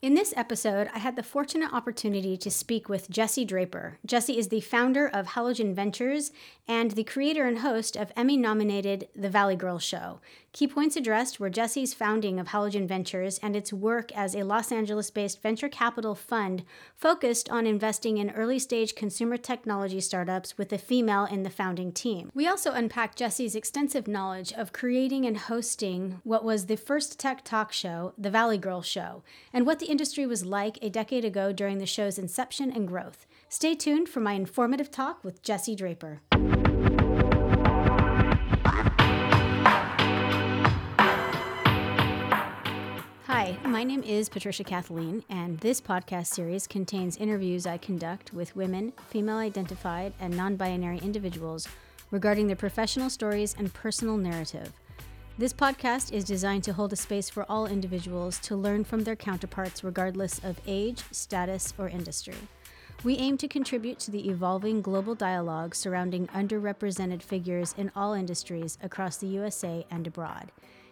In this episode, I had the fortunate opportunity to speak with Jesse Draper. Jesse is the founder of Halogen Ventures and the creator and host of Emmy nominated The Valley Girl Show. Key points addressed were Jesse's founding of Halogen Ventures and its work as a Los Angeles based venture capital fund focused on investing in early stage consumer technology startups with a female in the founding team. We also unpacked Jesse's extensive knowledge of creating and hosting what was the first tech talk show, The Valley Girl Show, and what the industry was like a decade ago during the show's inception and growth. Stay tuned for my informative talk with Jesse Draper. Hi, my name is Patricia Kathleen, and this podcast series contains interviews I conduct with women, female identified, and non binary individuals regarding their professional stories and personal narrative. This podcast is designed to hold a space for all individuals to learn from their counterparts regardless of age, status, or industry. We aim to contribute to the evolving global dialogue surrounding underrepresented figures in all industries across the USA and abroad.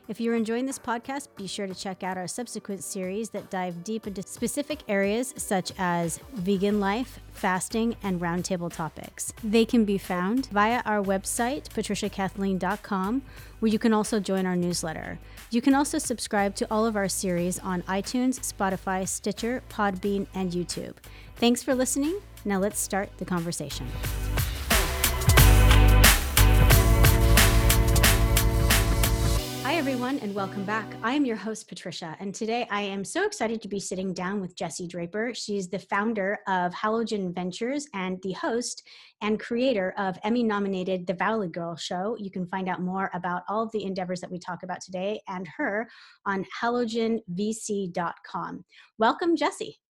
If you're enjoying this podcast, be sure to check out our subsequent series that dive deep into specific areas such as vegan life, fasting, and roundtable topics. They can be found via our website, patriciakathleen.com, where you can also join our newsletter. You can also subscribe to all of our series on iTunes, Spotify, Stitcher, Podbean, and YouTube. Thanks for listening. Now let's start the conversation. Hi, everyone, and welcome back. I am your host, Patricia, and today I am so excited to be sitting down with Jesse Draper. She's the founder of Halogen Ventures and the host and creator of Emmy nominated The Valley Girl Show. You can find out more about all of the endeavors that we talk about today and her on halogenvc.com. Welcome, Jesse.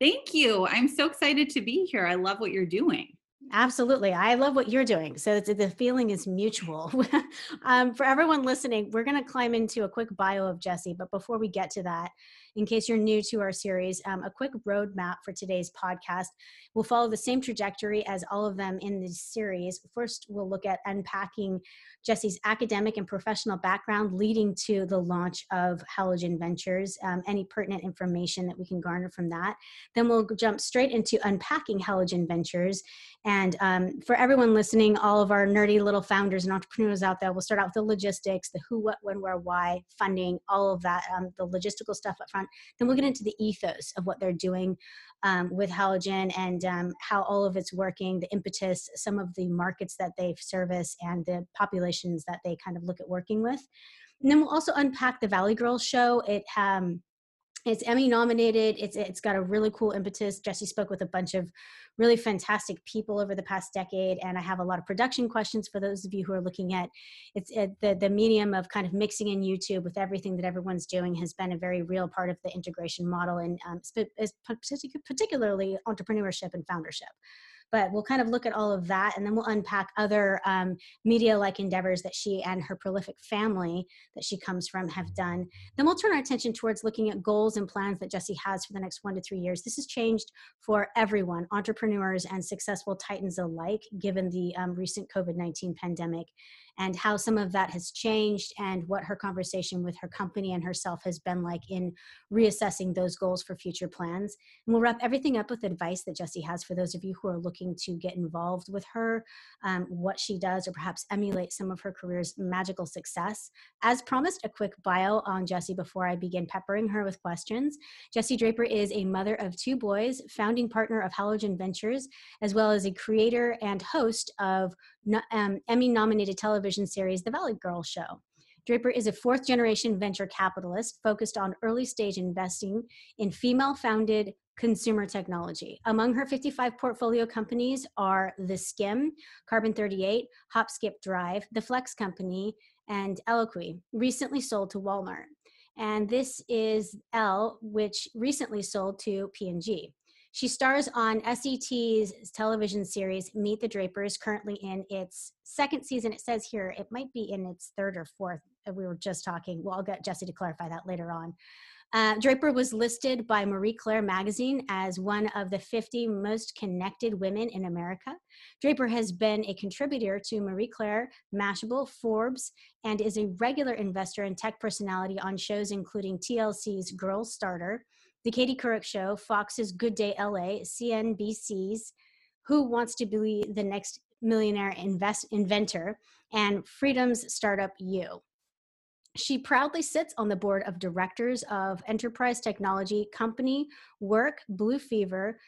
Thank you. I'm so excited to be here. I love what you're doing. Absolutely. I love what you're doing. So the feeling is mutual. um, for everyone listening, we're going to climb into a quick bio of Jesse. But before we get to that, in case you're new to our series, um, a quick roadmap for today's podcast. We'll follow the same trajectory as all of them in this series. First, we'll look at unpacking Jesse's academic and professional background leading to the launch of Halogen Ventures, um, any pertinent information that we can garner from that. Then we'll jump straight into unpacking Halogen Ventures. And um, for everyone listening, all of our nerdy little founders and entrepreneurs out there, we'll start out with the logistics, the who, what, when, where, why, funding, all of that, um, the logistical stuff up front. Then we'll get into the ethos of what they're doing um, with Halogen and um, how all of it's working, the impetus, some of the markets that they service, and the populations that they kind of look at working with. And then we'll also unpack the Valley Girls show. It um, it's Emmy nominated. It's it's got a really cool impetus. Jesse spoke with a bunch of really fantastic people over the past decade, and I have a lot of production questions for those of you who are looking at it's it, the the medium of kind of mixing in YouTube with everything that everyone's doing has been a very real part of the integration model, and um, particularly entrepreneurship and foundership but we'll kind of look at all of that and then we'll unpack other um, media like endeavors that she and her prolific family that she comes from have done. Then we'll turn our attention towards looking at goals and plans that Jesse has for the next one to three years. This has changed for everyone entrepreneurs and successful titans alike given the um, recent covid-19 pandemic and how some of that has changed and what her conversation with her company and herself has been like in reassessing those goals for future plans. And we'll wrap everything up with advice that Jesse has for those of you who are looking to get involved with her, um, what she does, or perhaps emulate some of her career's magical success. As promised, a quick bio on Jesse before I begin peppering her with questions. Jesse Draper is a mother of two boys, founding partner of Halogen Ventures, as well as a creator and host of um, Emmy nominated television series, The Valley Girl Show. Draper is a fourth generation venture capitalist focused on early stage investing in female founded consumer technology. Among her 55 portfolio companies are theSkimm, Carbon 38, Hop Skip Drive, The Flex Company, and Eloquii, recently sold to Walmart. And this is L, which recently sold to P&G. She stars on SET's television series Meet the Drapers, currently in its second season. It says here it might be in its third or fourth. Uh, we were just talking. Well, I'll get Jesse to clarify that later on. Uh, Draper was listed by Marie Claire magazine as one of the 50 most connected women in America. Draper has been a contributor to Marie Claire, Mashable, Forbes, and is a regular investor and tech personality on shows including TLC's Girl Starter, The Katie Couric Show, Fox's Good Day LA, CNBC's Who Wants to Be the Next Millionaire Invest Inventor, and Freeform's Startup You. She proudly sits on the board of directors of enterprise technology company Work Blue Fever,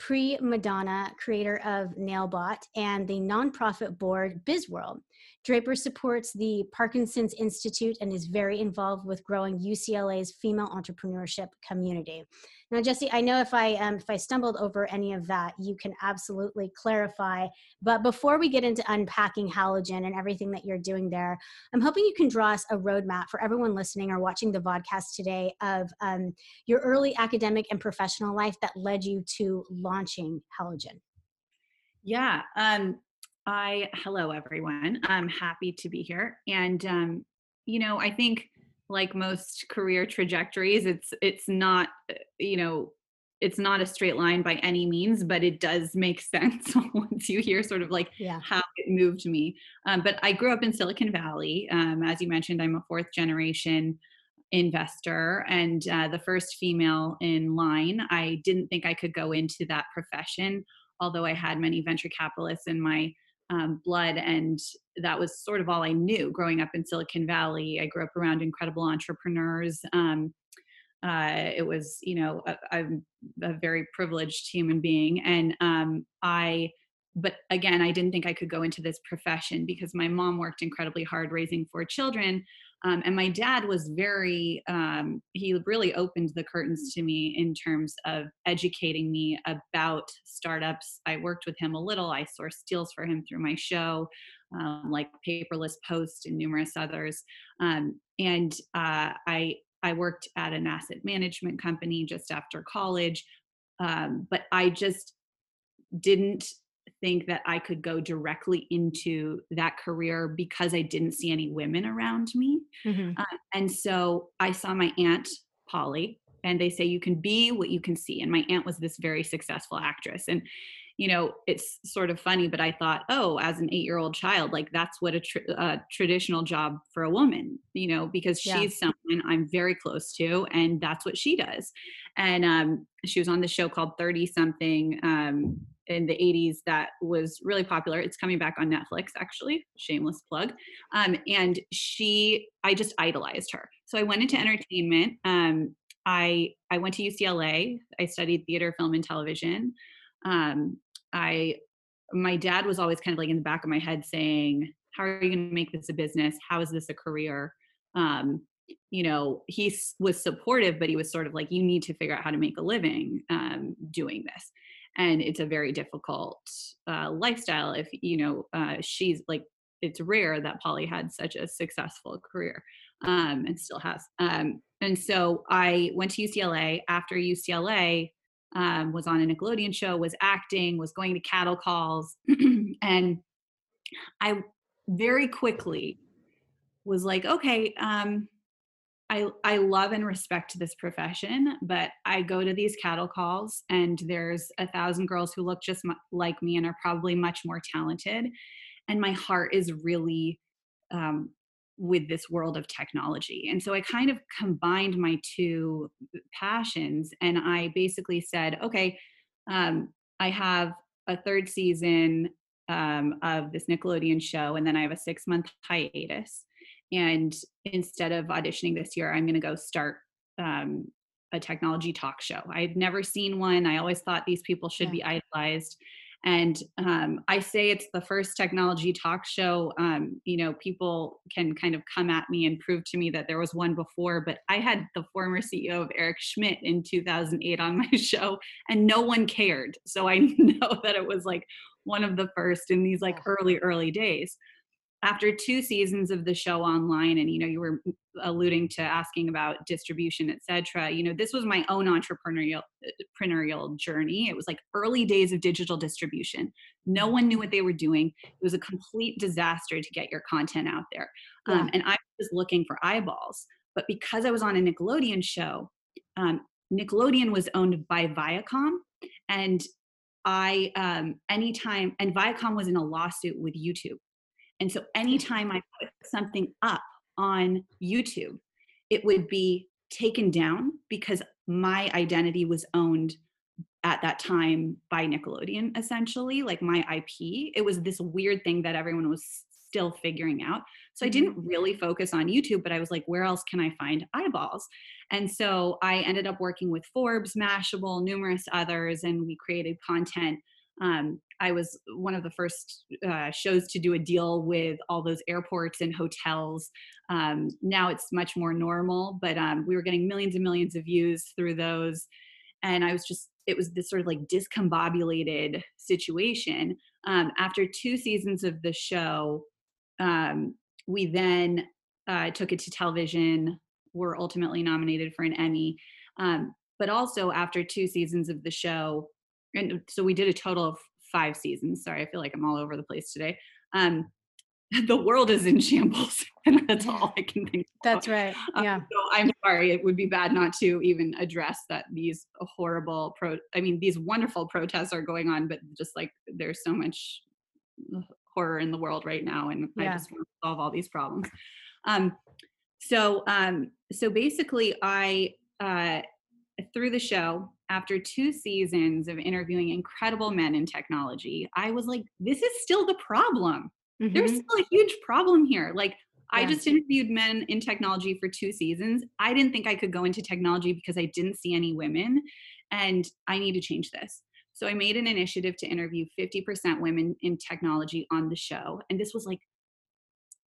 Preemadonna, creator of Nailbot, and the nonprofit board BizWorld. Draper supports the Parkinson's Institute and is very involved with growing UCLA's female entrepreneurship community. Now, Jesse, I know if I um, if I stumbled over any of that, you can absolutely clarify. But before we get into unpacking Halogen and everything that you're doing there, I'm hoping you can draw us a roadmap for everyone listening or watching the podcast today of um, your early academic and professional life that led you to launching Halogen. Yeah. Um, I hello everyone. I'm happy to be here, and um, you know, I think like most career trajectories, it's it's not uh, you know it's not a straight line by any means, but it does make sense once you hear sort of like yeah. how it moved me. Um, but I grew up in Silicon Valley. Um, as you mentioned, I'm a fourth generation investor and uh, the first female in line. I didn't think I could go into that profession, although I had many venture capitalists in my um, blood and that was sort of all i knew growing up in silicon valley. I grew up around incredible entrepreneurs um, uh, it was you know i'm a very privileged human being and um, i but again i didn't think i could go into this profession because my mom worked incredibly hard raising four children um, and my dad was very, um, he really opened the curtains to me in terms of educating me about startups. I worked with him a little. I sourced deals for him through my show, um, like Paperless Post and numerous others. Um, and uh, I, I worked at an asset management company just after college. Um, but I just didn't think that I could go directly into that career because I didn't see any women around me. Mm-hmm. Uh, and so I saw my aunt, Polly, and they say you can be what you can see. And my aunt was this very successful actress. And you know, it's sort of funny, but I thought, oh, as an eight year old child, like that's what a, tr- a, traditional job for a woman, you know, because she's yeah. someone I'm very close to, and that's what she does. And um, she was on the show called 30 something. Um, in the 80s that was really popular. It's coming back on Netflix, actually. Shameless plug. Um, and she, I just idolized her. So I went into entertainment. Um, I I went to UCLA. I studied theater, film, and television. Um, I my dad was always kind of like in the back of my head saying, "How are you going to make this a business? How is this a career?" Um, you know, he was supportive, but he was sort of like, "You need to figure out how to make a living um, doing this." And it's a very difficult uh, lifestyle if you know uh, she's like it's rare that polly had such a successful career um, and still has um, and so i went to ucla after ucla um, was on a nickelodeon show was acting was going to cattle calls and i very quickly was like okay um, I, I love and respect this profession, but I go to these cattle calls and there's a thousand girls who look just like me and are probably much more talented. And my heart is really um, with this world of technology. And so I kind of combined my two passions and I basically said, okay, um, I have a third season um, of this Nickelodeon show, and then I have a six month hiatus and instead of auditioning this year i'm going to go start um, a technology talk show. I've never seen one. I always thought these people should yeah. be idolized. And um, i say it's the first technology talk show um, you know people can kind of come at me and prove to me that there was one before but i had the former ceo of eric schmidt in 2008 on my show and no one cared. So i know that it was like one of the first in these like early early days after two seasons of the show online and you know you were alluding to asking about distribution etc you know this was my own entrepreneurial entrepreneurial journey. It was like early days of digital distribution. No one knew what they were doing. It was a complete disaster to get your content out there. Yeah. um, and i was looking for eyeballs but because i was on a nickelodeon show um, nickelodeon was owned by viacom and i um, anytime and viacom was in a lawsuit with youtube and so anytime I put something up on YouTube, it would be taken down because my identity was owned at that time by Nickelodeon, essentially, like my IP. It was this weird thing that everyone was still figuring out. So I Mhm. didn't really focus on YouTube, but I was like, where else can I find eyeballs? And so I ended up working with Forbes, Mashable, numerous others, and we created content. Um, I was one of the first uh, shows to do a deal with all those airports and hotels. Um, now it's much more normal, but um, we were getting millions and millions of views through those. And I was just, it was this sort of like discombobulated situation. Um, after two seasons of the show, um, we then uh, took it to television, were ultimately nominated for an Emmy. Um, but also after two seasons of the show, and so we did a total of five seasons. Sorry, I feel like I'm all over the place today. Um, the world is in shambles, and that's all I can think. Of. That's right. Um, Yeah. so I'm sorry. It would be bad not to even address that these horrible pro. I mean, these wonderful protests are going on, but just like there's so much horror in the world right now, and I just want to solve all these problems. Um, so, um, so basically, I uh, through the show after two seasons of interviewing incredible men in technology, I was like, this is still the problem there's Mhm. still a huge problem here. Like, I just interviewed men in technology for two seasons. I didn't think I could go into technology because I didn't see any women, and I need to change this. So I made an initiative to interview 50% women in technology on the show. And this was like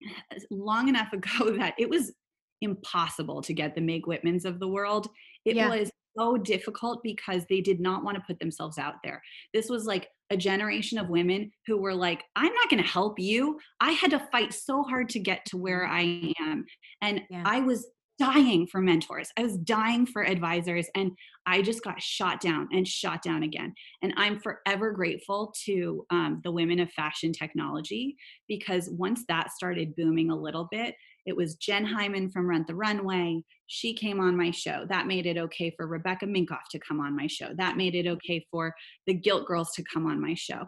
long enough ago that it was impossible to get the Meg Whitmans of the world. It Yeah. was so difficult because they did not want to put themselves out there. This was like a generation of women who were like, I'm not going to help you. I had to fight so hard to get to where I am. And Yeah. I was dying for mentors. I was dying for advisors. And I just got shot down and shot down again. And I'm forever grateful to um, the women of fashion technology because once that started booming a little bit, it was Jenn Hyman from Rent the Runway. She came on my show. That made it okay for Rebecca Minkoff to come on my show. That made it okay for the Gilt Girls to come on my show.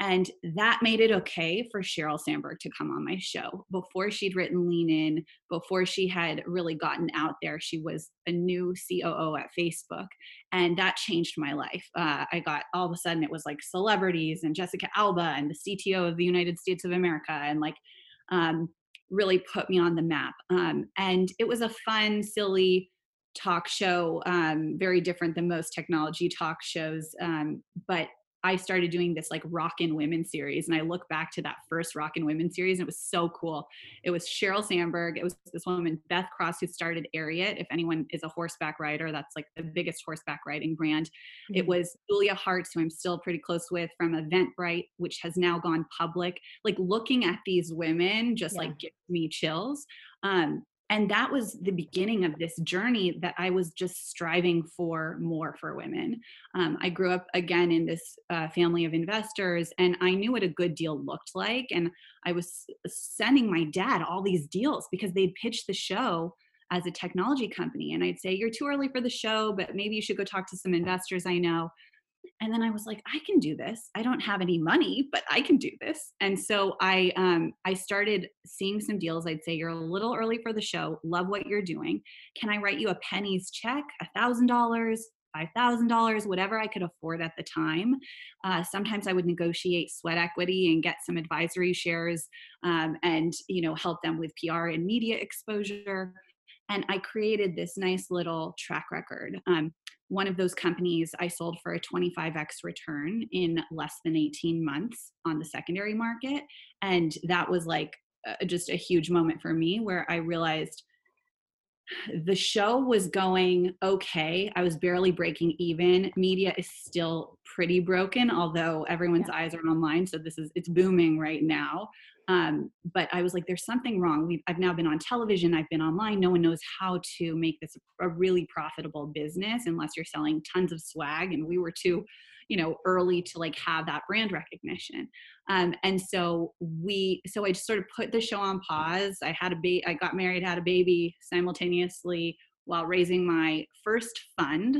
And that made it okay for Sheryl Sandberg to come on my show. Before she'd written Lean In, before she had really gotten out there, she was a new COO at Facebook. And that changed my life. Uh, I got all of a sudden, it was like celebrities and Jessica Alba and the CTO of the United States of America and like um, really put me on the map. Um, and it was a fun, silly talk show, um, very different than most technology talk shows. Um, but I started doing this like Rockin' Women series, and I look back to that first Rockin' Women series, and it was so cool. It was Sheryl Sandberg, it was this woman Beth Cross who started Ariat. If anyone is a horseback rider, that's like the biggest horseback riding brand. It Mhm. was Julia Hartz, who I'm still pretty close with from Eventbrite, which has now gone public. Like looking at these women just Yeah. like gives me chills. Um, and that was the beginning of this journey that I was just striving for more for women. Um, I grew up again in this uh, family of investors, and I knew what a good deal looked like. And I was sending my dad all these deals because they'd pitched the show as a technology company. And I'd say, You're too early for the show, but maybe you should go talk to some investors I know. And then I was like, I can do this. I don't have any money, but I can do this. And so I um, I started seeing some deals. I'd say, You're a little early for the show. Love what you're doing. Can I write you a pennies check, a thousand dollars, five thousand dollars, whatever I could afford at the time. Uh, sometimes I would negotiate sweat equity and get some advisory shares, um, and you know help them with PR and media exposure. And I created this nice little track record. Um, one of those companies I sold for a 25x return in less than 18 months on the secondary market, and that was like uh, just a huge moment for me where I realized the show was going okay. I was barely breaking even. Media is still pretty broken, although everyone's eyes are online. So this is it's booming right now. Um, but I was like, there's something wrong. We've, I've now been on television. I've been online. No one knows how to make this a really profitable business unless you're selling tons of swag. And we were too, you know, early to like have that brand recognition. Um, and so we, so I just sort of put the show on pause. I had a baby, I got married, had a baby simultaneously while raising my first fund.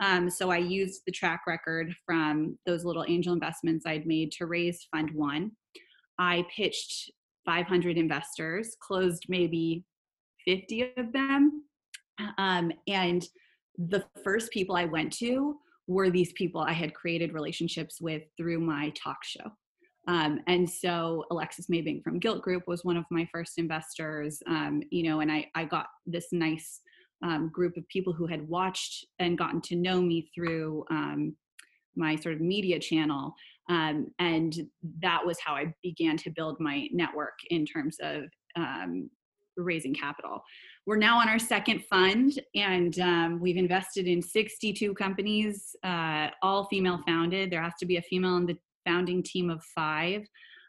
Um, so I used the track record from those little angel investments I'd made to raise fund one. I pitched 500 investors, closed maybe 50 of them. Um, and the first people I went to were these people I had created relationships with through my talk show. Um, and so Alexis Maybank from Gilt Groupe was one of my first investors, um, you know, and I, I got this nice um, group of people who had watched and gotten to know me through um, my sort of media channel. Um, and that was how I began to build my network in terms of um, raising capital. We're now on our second fund, and um, we've invested in 62 companies, uh, all female founded. There has to be a female in the founding team of five.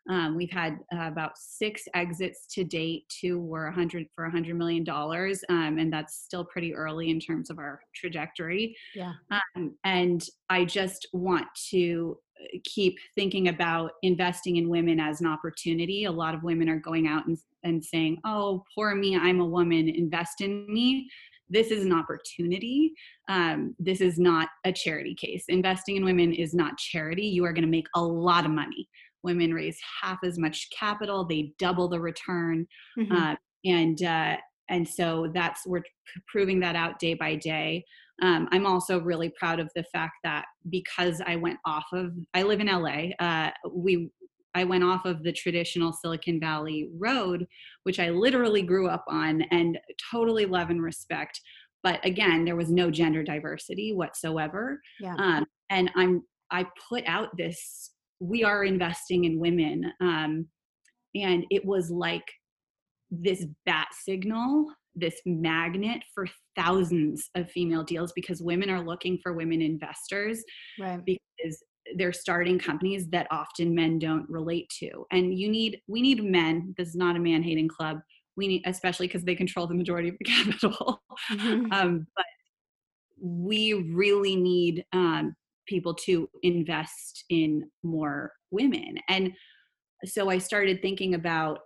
Um, we've had uh, about six exits to date. Two were 100 for 100 million dollars, um, and that's still pretty early in terms of our trajectory. Yeah. Um, and I just want to keep thinking about investing in women as an opportunity. A lot of women are going out and, and saying, "Oh, poor me, I'm a woman. Invest in me." This is an opportunity. Um, this is not a charity case. Investing in women is not charity. You are going to make a lot of money women raise half as much capital they double the return mm-hmm. uh, and uh, and so that's we're proving that out day by day um, i'm also really proud of the fact that because i went off of i live in la uh, we i went off of the traditional silicon valley road which i literally grew up on and totally love and respect but again there was no gender diversity whatsoever yeah. um, and i'm i put out this we are investing in women um, and it was like this bat signal this magnet for thousands of female deals because women are looking for women investors right. because they're starting companies that often men don't relate to and you need we need men this is not a man hating club we need especially because they control the majority of the capital mm-hmm. um, but we really need um, people to invest in more women. And so I started thinking about,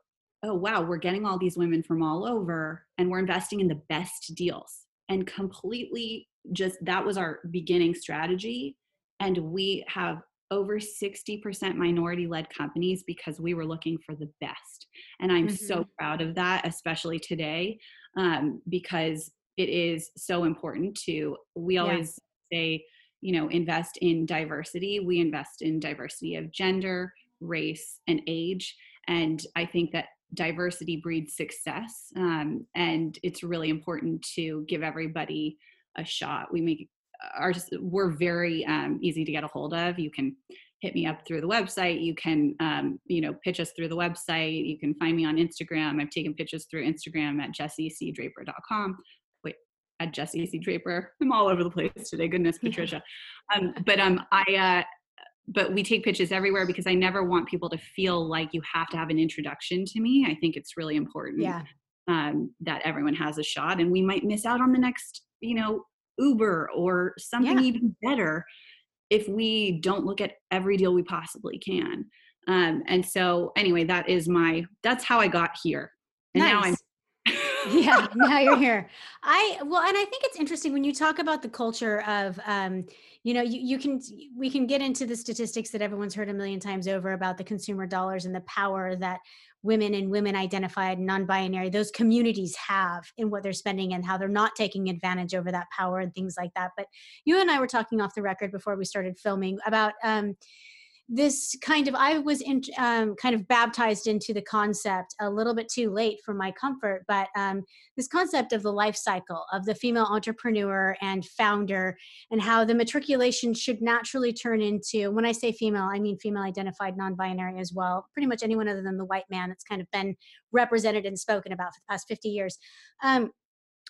oh, wow, we're getting all these women from all over and we're investing in the best deals. And completely just that was our beginning strategy. And we have over 60% minority led companies because we were looking for the best. And I'm mm-hmm. so proud of that, especially today, um, because it is so important to, we always yeah. say, you know invest in diversity we invest in diversity of gender race and age and i think that diversity breeds success um, and it's really important to give everybody a shot we make our we're very um, easy to get a hold of you can hit me up through the website you can um, you know pitch us through the website you can find me on instagram i've taken pitches through instagram at jessiecdraper.com at Jesse C. Draper. I'm all over the place today. Goodness, Patricia. Um, but um, I, uh, but we take pitches everywhere because I never want people to feel like you have to have an introduction to me. I think it's really important yeah. um, that everyone has a shot, and we might miss out on the next, you know, Uber or something yeah. even better if we don't look at every deal we possibly can. Um, and so, anyway, that is my that's how I got here, and nice. now I'm yeah now you're here. I well and i think it's interesting when you talk about the culture of um you know you, you can we can get into the statistics that everyone's heard a million times over about the consumer dollars and the power that women and women identified non-binary those communities have in what they're spending and how they're not taking advantage over that power and things like that. But you and i were talking off the record before we started filming about um this kind of i was in, um, kind of baptized into the concept a little bit too late for my comfort but um, this concept of the life cycle of the female entrepreneur and founder and how the matriculation should naturally turn into when i say female i mean female identified non-binary as well pretty much anyone other than the white man that's kind of been represented and spoken about for the past 50 years um,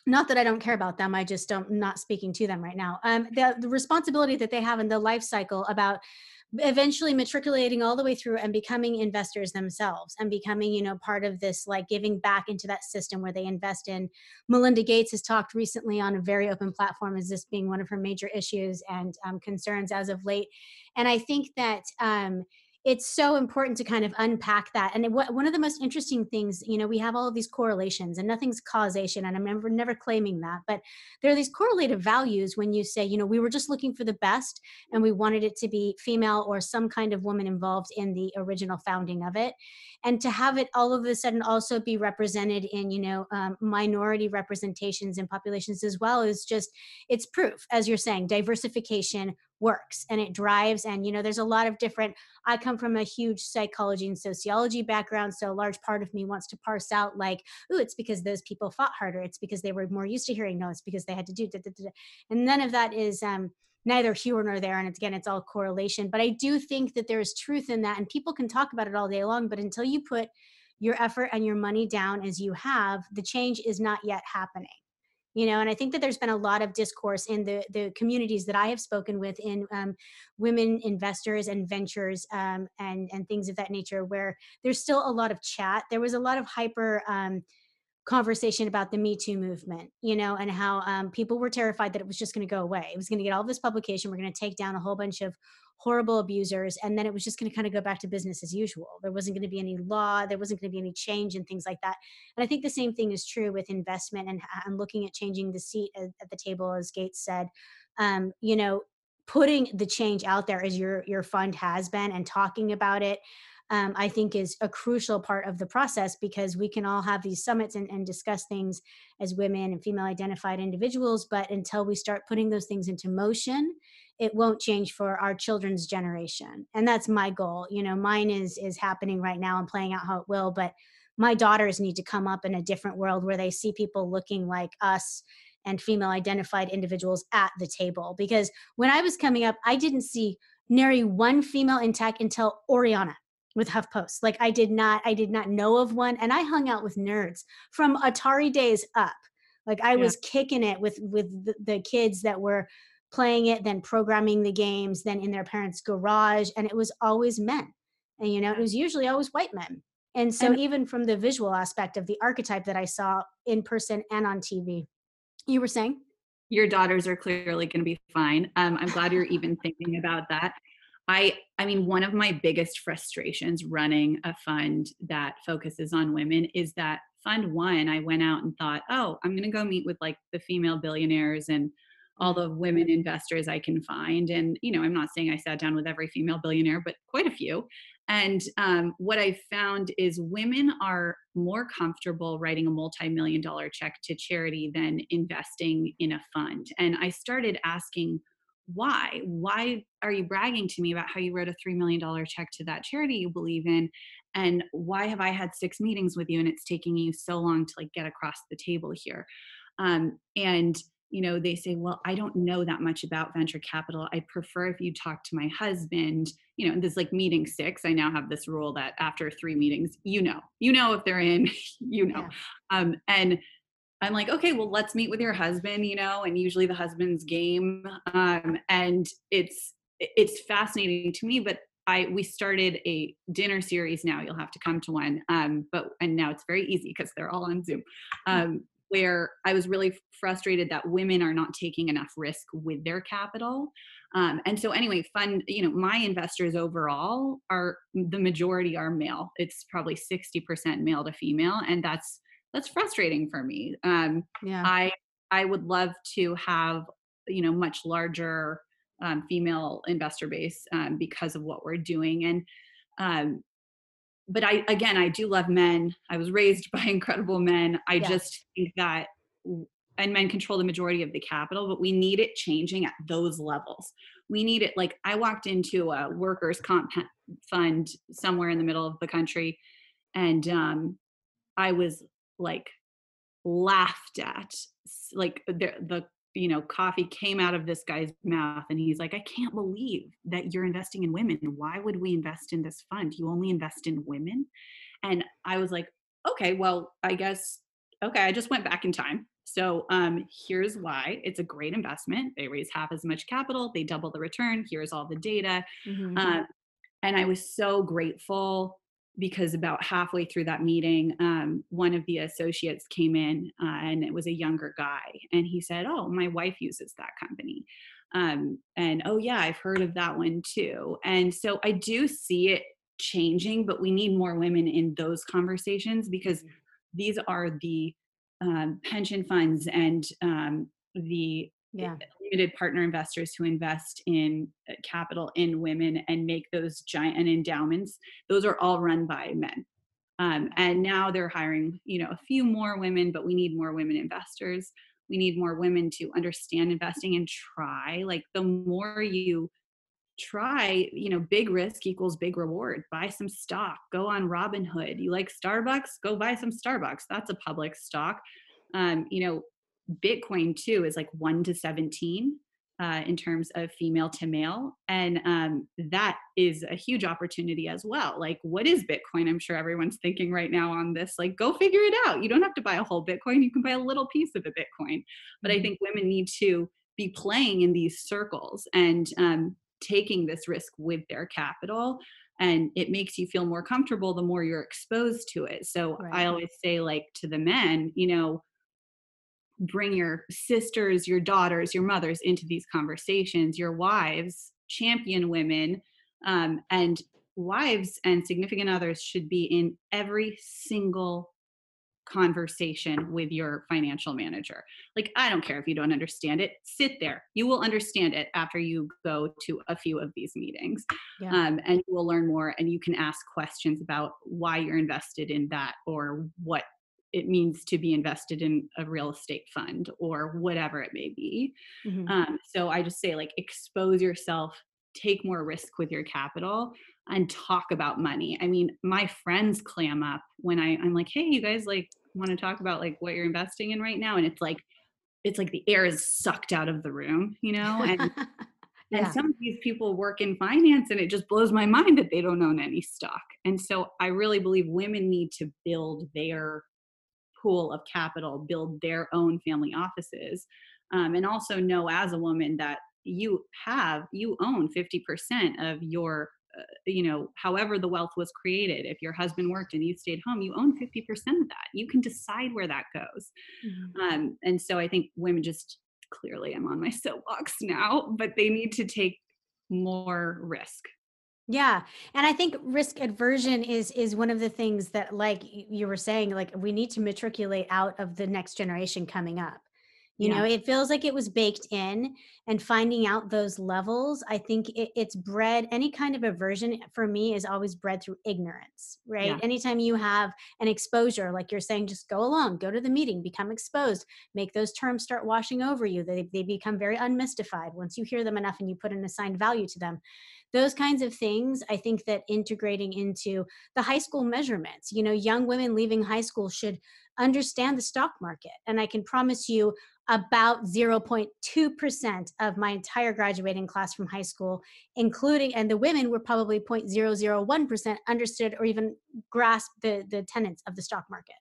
not that I don't care about them, I just don't not speaking to them right now. Um, the, the responsibility that they have in the life cycle about eventually matriculating all the way through and becoming investors themselves and becoming you know part of this like giving back into that system where they invest in. Melinda gates has talked recently on a very open platform as this being one of her major issues and um, concerns as of late. And i think that um, it's so important to kind of unpack that. And one of the most interesting things, you know, we have all of these correlations and nothing's causation. And I'm never, never claiming that, but there are these correlative values when you say, you know, we were just looking for the best and we wanted it to be female or some kind of woman involved in the original founding of it. And to have it all of a sudden also be represented in, you know, um, minority representations and populations as well is just, it's proof, as you're saying, diversification works and it drives and you know there's a lot of different i come from a huge psychology and sociology background so a large part of me wants to parse out like oh it's because those people fought harder. It's because they were more used to hearing no. It's because they had to do da, da, da. and none of that is um neither here nor there and it's again it's all correlation. But i do think that there's truth in that and people can talk about it all day long but until you put your effort and your money down as you have the change is not yet happening you know and i think that there's been a lot of discourse in the the communities that i have spoken with in um, women investors and ventures um, and and things of that nature where there's still a lot of chat there was a lot of hyper um, conversation about the Me Too movement, you know, and how um, people were terrified that it was just going to go away. It was going to get all this publication. We're going to take down a whole bunch of horrible abusers, and then it was just going to kind of go back to business as usual. There wasn't going to be any law. There wasn't going to be any change and things like that. And I think the same thing is true with investment and, and looking at changing the seat at, at the table, as Gates said. Um, you know, putting the change out there as your your fund has been and talking about it um, I think is a crucial part of the process because we can all have these summits and, and discuss things as women and female identified individuals. But until we start putting those things into motion, it won't change for our children's generation. And that's my goal. You know, mine is is happening right now and playing out how it will. But my daughters need to come up in a different world where they see people looking like us and female identified individuals at the table. Because when I was coming up, I didn't see nary one female in tech until Arianna with HuffPost. Like I did not, I did not know of one, and I hung out with nerds from Atari days up. Like I yeah. was kicking it with with the, the kids that were playing it, then programming the games, then in their parents' garage, and it was always men. And you know, it was usually always white men. And so, and, even from the visual aspect of the archetype that I saw in person and on TV, you were saying your daughters are clearly going to be fine. Um, I'm glad you're even thinking about that. I I mean one of my biggest frustrations running a fund that focuses on women is that fund 1 I went out and thought, "Oh, I'm going to go meet with like the female billionaires and all the women investors I can find." And you know, I'm not saying I sat down with every female billionaire, but quite a few. And um, what I found is women are more comfortable writing a multi-million dollar check to charity than investing in a fund. And I started asking why? Why are you bragging to me about how you wrote a $3 million check to that charity you believe in? And why have i had six meetings with you and it's taking you so long to like get across the table here? Um, and you know they say well i don't know that much about venture capital. I prefer if you talk to my husband. You know this like meeting six i now have this rule that after three meetings you know you know if they're in you know. Yeah. um, and I'm like, okay, well, let's meet with your husband, you know, and usually the husband's game. Um, and it's it's fascinating to me, but I we started a dinner series now. You'll have to come to one. Um, but and now it's very easy because they're all on Zoom. Hmm. Um, where I was really frustrated that women are not taking enough risk with their capital. Um, and so anyway, fund, you know, my investors overall are the majority are male. It's probably 60% male to female. And that's that's frustrating for me. Um, yeah. I I would love to have you know much larger um, female investor base um, because of what we're doing and um, but I again I do love men. I was raised by incredible men. I yeah. just think that and men control the majority of the capital, but we need it changing at those levels. We need it like I walked into a workers' comp fund somewhere in the middle of the country, and um, I was like laughed at like the the you know coffee came out of this guy's mouth and he's like i can't believe that you're investing in women. Why would we invest in this fund? You only invest in women? And i was like okay well i guess okay i just went back in time. So um, here's why. It's a great investment. They raise half as much capital. They double the return. Here's all the data. Mm-hmm. um, and i was so grateful because about halfway through that meeting, um, one of the associates came in uh, and it was a younger guy. And he said, Oh, my wife uses that company. Um, and oh, yeah, I've heard of that one too. And so I do see it changing, but we need more women in those conversations because Mhm. these are the um, pension funds and um, the Yeah. Partner investors who invest in uh, capital in women and make those giant endowments. Those are all run by men. Um, and now they're hiring, you know, a few more women, but we need more women investors. We need more women to understand investing and try. Like the more you try, you know, big risk equals big reward. Buy some stock, go on Robinhood. You like Starbucks? Go buy some Starbucks. That's a public stock. Um, you know, Bitcoin too is like one to 17 uh, in terms of female to male. And um, that is a huge opportunity as well. Like, what is Bitcoin? I'm sure everyone's thinking right now on this. Like, go figure it out. You don't have to buy a whole Bitcoin, you can buy a little piece of a Bitcoin. But I Mhm. think women need to be playing in these circles and um, taking this risk with their capital. And it makes you feel more comfortable the more you're exposed to it. So Right. I always say, like, to the men, you know, bring your sisters, your daughters, your mothers into these conversations, your wives, champion women, um, and wives and significant others should be in every single conversation with your financial manager. Like, I don't care if you don't understand it, sit there. You will understand it after you go to a few of these meetings. Yeah. Um, and you will learn more and you can ask questions about why you're invested in that or what it means to be invested in a real estate fund or whatever it may be. Mhm. Um, so I just say, like, expose yourself, take more risk with your capital, and talk about money. I mean, my friends clam up when I, I'm like, hey, you guys like want to talk about like what you're investing in right now? And it's like, it's like the air is sucked out of the room, you know? And yeah. and some of these people work in finance and it just blows my mind that they don't own any stock. And so I really believe women need to build their pool of capital, build their own family offices, um, and also know as a woman that you have, you own 50% of your, uh, you know, however the wealth was created. If your husband worked and you stayed home, you own 50% of that. You can decide where that goes. Mhm. Um, and so I think women just clearly I'm on my soapbox now, but they need to take more risk. Yeah, and I think risk aversion is is one of the things that, like you were saying, like we need to matriculate out of the next generation coming up. You Yeah. know, it feels like it was baked in, and finding out those levels, I think it, it's bred. Any kind of aversion for me is always bred through ignorance, right? Yeah. Anytime you have an exposure, like you're saying, just go along, go to the meeting, become exposed, make those terms start washing over you. They they become very unmystified once you hear them enough and you put an assigned value to them those kinds of things i think that integrating into the high school measurements you know young women leaving high school should understand the stock market. And i can promise you about 0.2% of my entire graduating class from high school including and the women were probably 0.001% understood or even grasped the the tenets of the stock market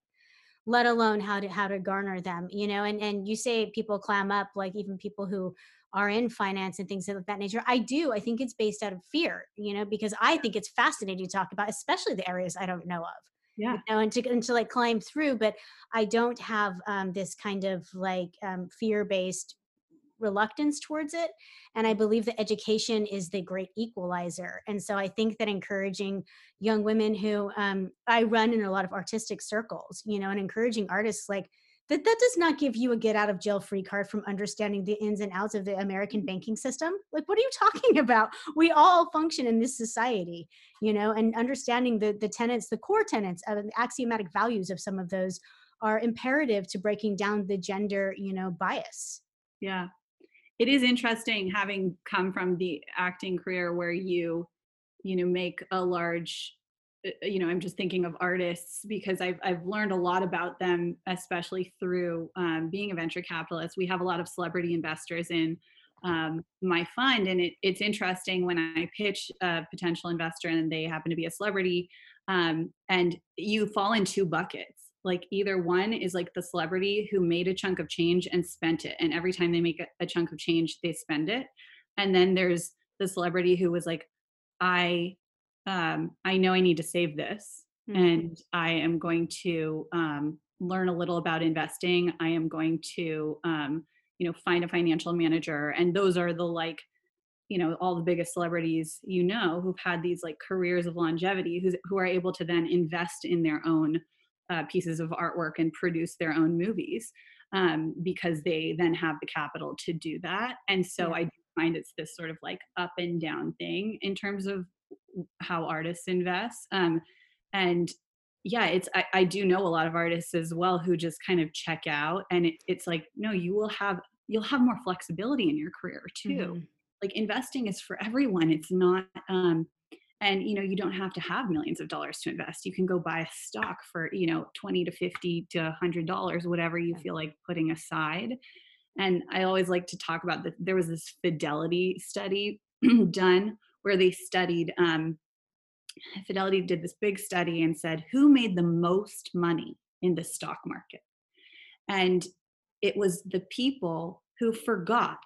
let alone how to how to garner them you know? And and you say people clam up like even people who are in finance and things of that nature i do i think it's based out of fear you know because i think it's fascinating to talk about especially the areas i don't know of Yeah. you know and to, and to like climb through but i don't have um, this kind of like um, fear based reluctance towards it and i believe that education is the great equalizer and so i think that encouraging young women who um, i run in a lot of artistic circles you know and encouraging artists like that that does not give you a get out of jail free card from understanding the ins and outs of the american banking system? Like what are you talking about? We all function in this society you know and understanding the the tenets the core tenets of the axiomatic values of some of those are imperative to breaking down the gender you know bias. Yeah. It is interesting having come from the acting career where you, you know, make a large, you know, I'm just thinking of artists because I've, I've learned a lot about them, especially through um, being a venture capitalist. We have a lot of celebrity investors in um, my fund. And it, it's interesting when I pitch a potential investor and they happen to be a celebrity um, and you fall in two buckets like either one is like the celebrity who made a chunk of change and spent it and every time they make a, a chunk of change they spend it and then there's the celebrity who was like i um i know i need to save this Mhm. and i am going to um learn a little about investing i am going to um you know find a financial manager and those are the like you know all the biggest celebrities you know who've had these like careers of longevity who's, who are able to then invest in their own uh, pieces of artwork and produce their own movies um, because they then have the capital to do that and so yeah. i find it's this sort of like up and down thing in terms of how artists invest um, and yeah it's I, I, do know a lot of artists as well who just kind of check out and it, it's like no you will have you'll have more flexibility in your career too mm-hmm. like investing is for everyone it's not um and you know you don't have to have millions of dollars to invest you can go buy a stock for you know 20 to 50 to 100 dollars whatever you feel like putting aside and i always like to talk about that there was this fidelity study done where they studied um, Fidelity did this big study and said who made the most money in the stock market. And it was the people who forgot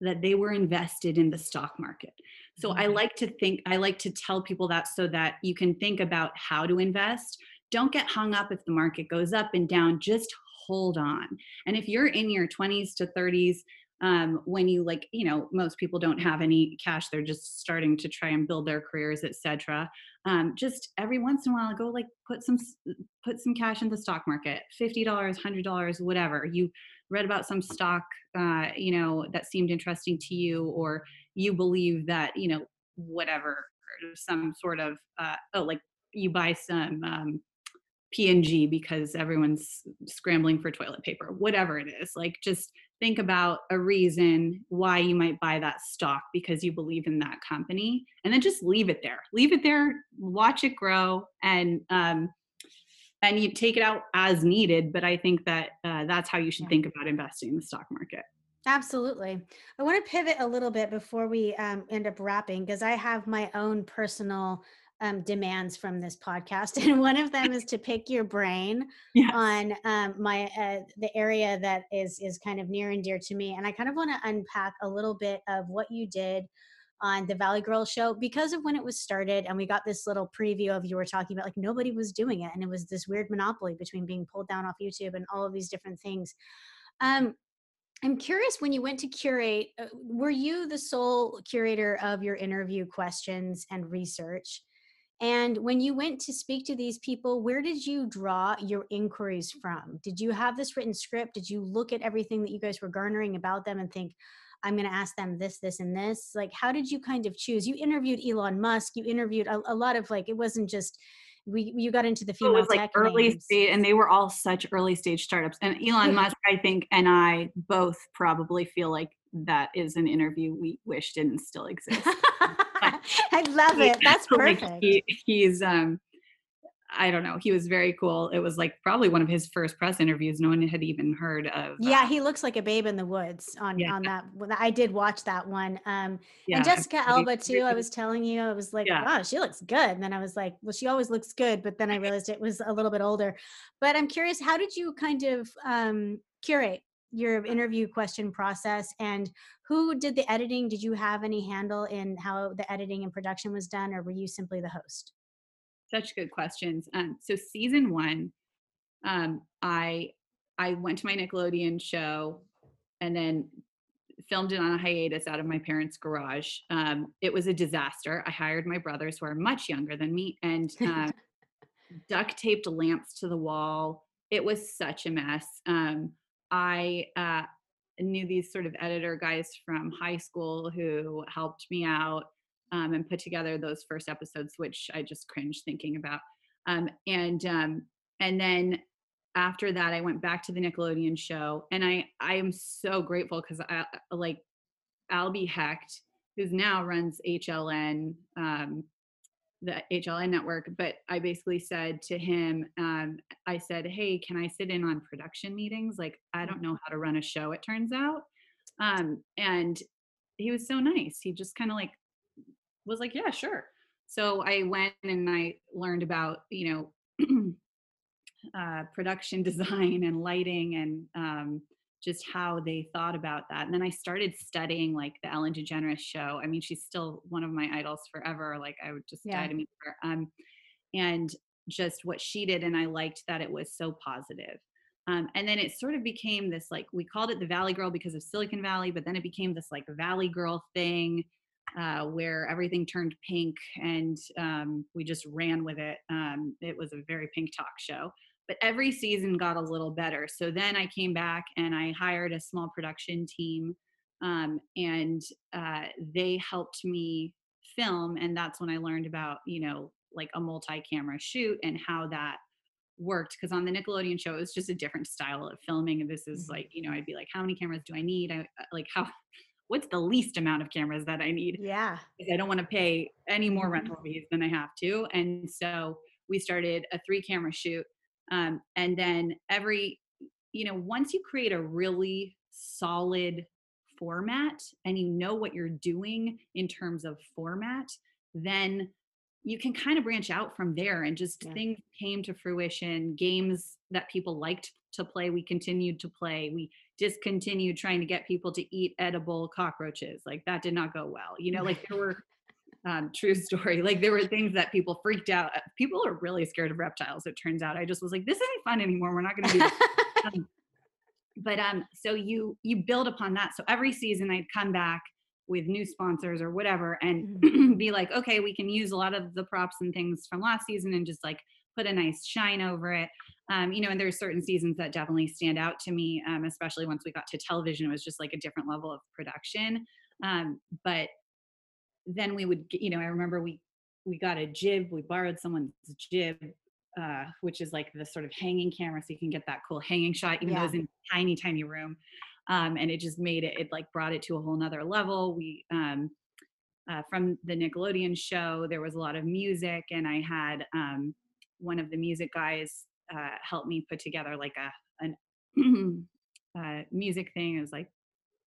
that they were invested in the stock market. So mm-hmm. I like to think, I like to tell people that so that you can think about how to invest. Don't get hung up if the market goes up and down, just hold on. And if you're in your 20s to 30s, um, when you like you know most people don't have any cash they're just starting to try and build their careers etc um, just every once in a while go like put some put some cash in the stock market $50 $100 whatever. You read about some stock uh, you know that seemed interesting to you or you believe that you know whatever some sort of uh, oh like you buy some um, P&G because everyone's scrambling for toilet paper, whatever it is. Like just think about a reason why you might buy that stock because you believe in that company and then just leave it there. Leave it there, watch it grow and um and you take it out as needed, but I think that uh, that's how you should think about investing in the stock market. Absolutely. I want to pivot a little bit before we um, end up wrapping because I have my own personal um, demands from this podcast, and one of them is to pick your brain yes. on um, my uh, the area that is is kind of near and dear to me. And I kind of want to unpack a little bit of what you did on the Valley Girl show because of when it was started, and we got this little preview of you were talking about like nobody was doing it, and it was this weird monopoly between being pulled down off YouTube and all of these different things. Um, I'm curious when you went to curate, uh, were you the sole curator of your interview questions and research? And when you went to speak to these people, where did you draw your inquiries from? Did you have this written script? Did you look at everything that you guys were garnering about them and think, I'm going to ask them this, this, and this? Like, how did you kind of choose? You interviewed Elon Musk. You interviewed a, a lot of like, it wasn't just we you got into the female it was like early names. stage and they were all such early stage startups and elon musk i think and i both probably feel like that is an interview we wish didn't still exist I love it. That's perfect. Like he, he's um I don't know. He was very cool. It was like probably one of his first press interviews. No one had even heard of. Yeah, uh, he looks like a babe in the woods on yeah. on that. I did watch that one. Um, yeah, and Jessica Alba too. I was telling you, I was like, yeah. wow, she looks good. And then I was like, well, she always looks good. But then I realized it was a little bit older. But I'm curious, how did you kind of um, curate your interview question process and who did the editing? Did you have any handle in how the editing and production was done or were you simply the host? Such good questions. Um, so season one um, i i went to my nickelodeon show and then filmed it on a hiatus out of my parents garage. Um, it was a disaster. I hired my brothers who are much younger than me and uh, duct taped lamps to the wall. It was such a mess. Um, I uh, knew these sort of editor guys from high school who helped me out um, and put together those first episodes, which I just cringe thinking about. Um, and um, and then after that, I went back to the Nickelodeon show, and I I am so grateful because I like Albie Hecht, who's now runs HLN um, the HLN network, but I basically said to him, um, I said, Hey, can I sit in on production meetings? Like, I don't know how to run a show, it turns out. Um, and he was so nice. He just kind of like was like, Yeah, sure. So I went and I learned about, you know, uh, production design and lighting and um, just how they thought about that. And then I started studying like the Ellen DeGeneres show. I mean, she's still one of my idols forever. Like I would just yeah. die to meet her. Um, and just what she did, and I liked that it was so positive. Um, and then it sort of became this like we called it the Valley Girl because of Silicon Valley, but then it became this like Valley Girl thing. uh, where everything turned pink and um, we just ran with it. Um, it was a very pink talk show. But every season got a little better. So then I came back and I hired a small production team, um, and uh, they helped me film. And that's when I learned about, you know, like a multi camera shoot and how that worked because on the Nickelodeon show it was just a different style of filming and this is mm-hmm. like you know I'd be like how many cameras do I need I uh, like how what's the least amount of cameras that I need yeah I don't want to pay any more mm-hmm. rental fees than I have to and so we started a three camera shoot um, and then every you know once you create a really solid format and you know what you're doing in terms of format then you can kind of branch out from there and just yeah. things came to fruition games that people liked to play we continued to play we discontinued trying to get people to eat edible cockroaches like that did not go well you know like there were um, true story. Like there were things that people freaked out people are really scared of reptiles it turns out. I just was like this isn't fun anymore. We're not going to do this. Um, but um so you you build upon that. So every season i'd come back with new sponsors or whatever and mm-hmm. be like okay we can use a lot of the props and things from last season and just like put a nice shine over it. Um, you know and there's certain seasons that definitely stand out to me um, especially once we got to television it was just like a different level of production. Um, but then we would you know i remember we we got a jib we borrowed someone's jib uh, which is like the sort of hanging camera so you can get that cool hanging shot even yeah. though it's in a tiny tiny room um, and it just made it it like brought it to a whole nother level we um, uh, from the nickelodeon show there was a lot of music and i had um, one of the music guys uh, help me put together like a an uh, music thing it was like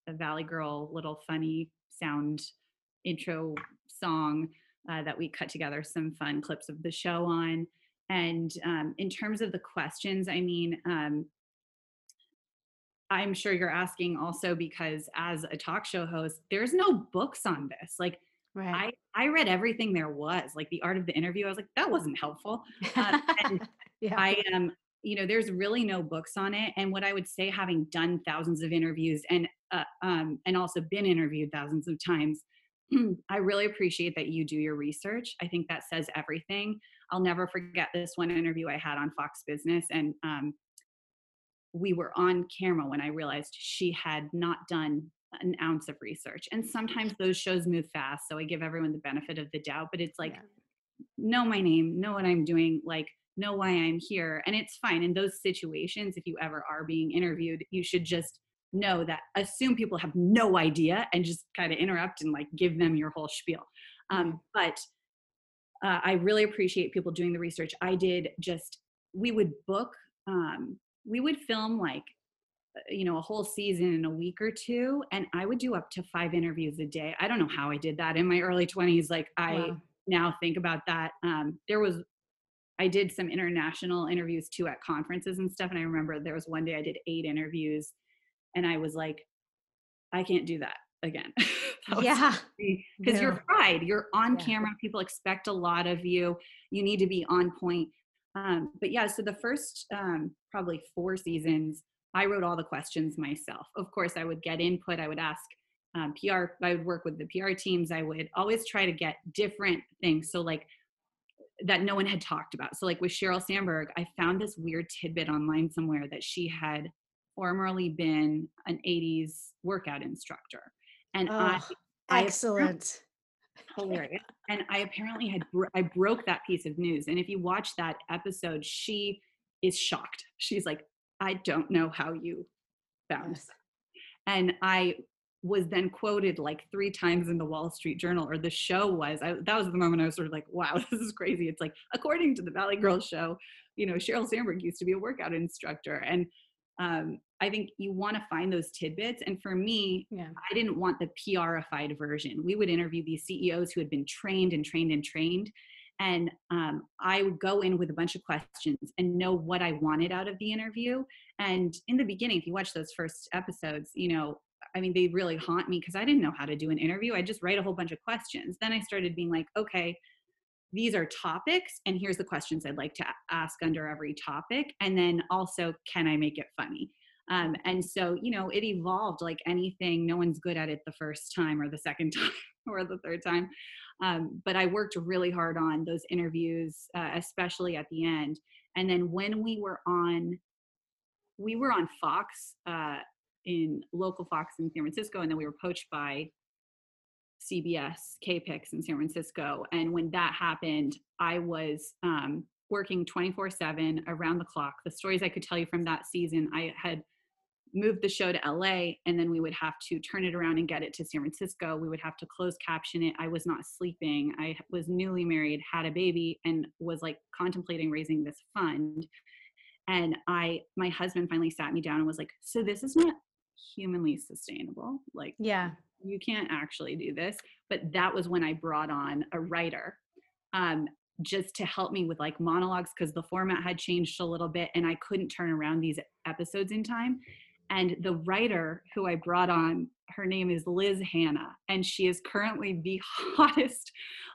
a valley girl little funny sound intro song uh, that we cut together some fun clips of the show on and um, in terms of the questions i mean um, I'm sure you're asking also because as a talk show host, there's no books on this. Like right. I, I read everything there was, like the art of the interview. I was like, that wasn't helpful. Uh, yeah. I am, um, you know, there's really no books on it. And what I would say, having done thousands of interviews and uh, um, and also been interviewed thousands of times, I really appreciate that you do your research. I think that says everything. I'll never forget this one interview I had on Fox Business, and um, we were on camera when I realized she had not done an ounce of research. And sometimes those shows move fast. So I give everyone the benefit of the doubt, but it's like, yeah. know my name, know what I'm doing, like, know why I'm here. And it's fine. In those situations, if you ever are being interviewed, you should just know that assume people have no idea and just kind of interrupt and like give them your whole spiel. Um, but uh, I really appreciate people doing the research. I did just, we would book um, we would film like uh, you know a whole season in a week or two and i would do up to five interviews a day i don't know how i did that in my early 20s like i wow. now think about that um, there was i did some international interviews too at conferences and stuff and i remember there was one day i did eight interviews and i was like i can't do that again that yeah because yeah. you're fried you're on yeah. camera people expect a lot of you you need to be on point um, but yeah, so the first um, probably four seasons, I wrote all the questions myself. Of course, I would get input. I would ask um, PR. I would work with the PR teams. I would always try to get different things. So like that no one had talked about. So like with Sheryl Sandberg, I found this weird tidbit online somewhere that she had formerly been an 80s workout instructor. And oh, I, ah, I excellent hilarious. And I apparently had bro- I broke that piece of news. And if you watch that episode, she is shocked. She's like, I don't know how you found yes. And I was then quoted like three times in the Wall Street Journal, or the show was. I, that was the moment I was sort of like, "Wow, this is crazy." It's like according to the Valley Girl show, you know, Sheryl Sandberg used to be a workout instructor, and um, I think you want to find those tidbits. And for me, yeah. I didn't want the PRified version. We would interview these CEOs who had been trained and trained and trained. And um, I would go in with a bunch of questions and know what I wanted out of the interview. And in the beginning, if you watch those first episodes, you know, I mean, they really haunt me because I didn't know how to do an interview. I just write a whole bunch of questions. Then I started being like, okay, these are topics and here's the questions i'd like to ask under every topic and then also can i make it funny um, and so you know it evolved like anything no one's good at it the first time or the second time or the third time. Um, but I worked really hard on those interviews, uh, especially at the end. And then when we were on, we were on Fox uh, in local Fox in San Francisco, and then we were poached by CBS KPIX in San Francisco. And when that happened, I was um, working 24 7 around the clock. The stories I could tell you from that season, I had moved the show to LA and then we would have to turn it around and get it to San Francisco. We would have to close caption it. I was not sleeping. I was newly married, had a baby, and was like contemplating raising this fund. And I, my husband finally sat me down and was like, So this is not humanly sustainable. Like, yeah, you can't actually do this. But that was when I brought on a writer. Um, just to help me with like monologues because the format had changed a little bit and I couldn't turn around these episodes in time. And the writer who I brought on, her name is Liz Hanna, and she is currently the hottest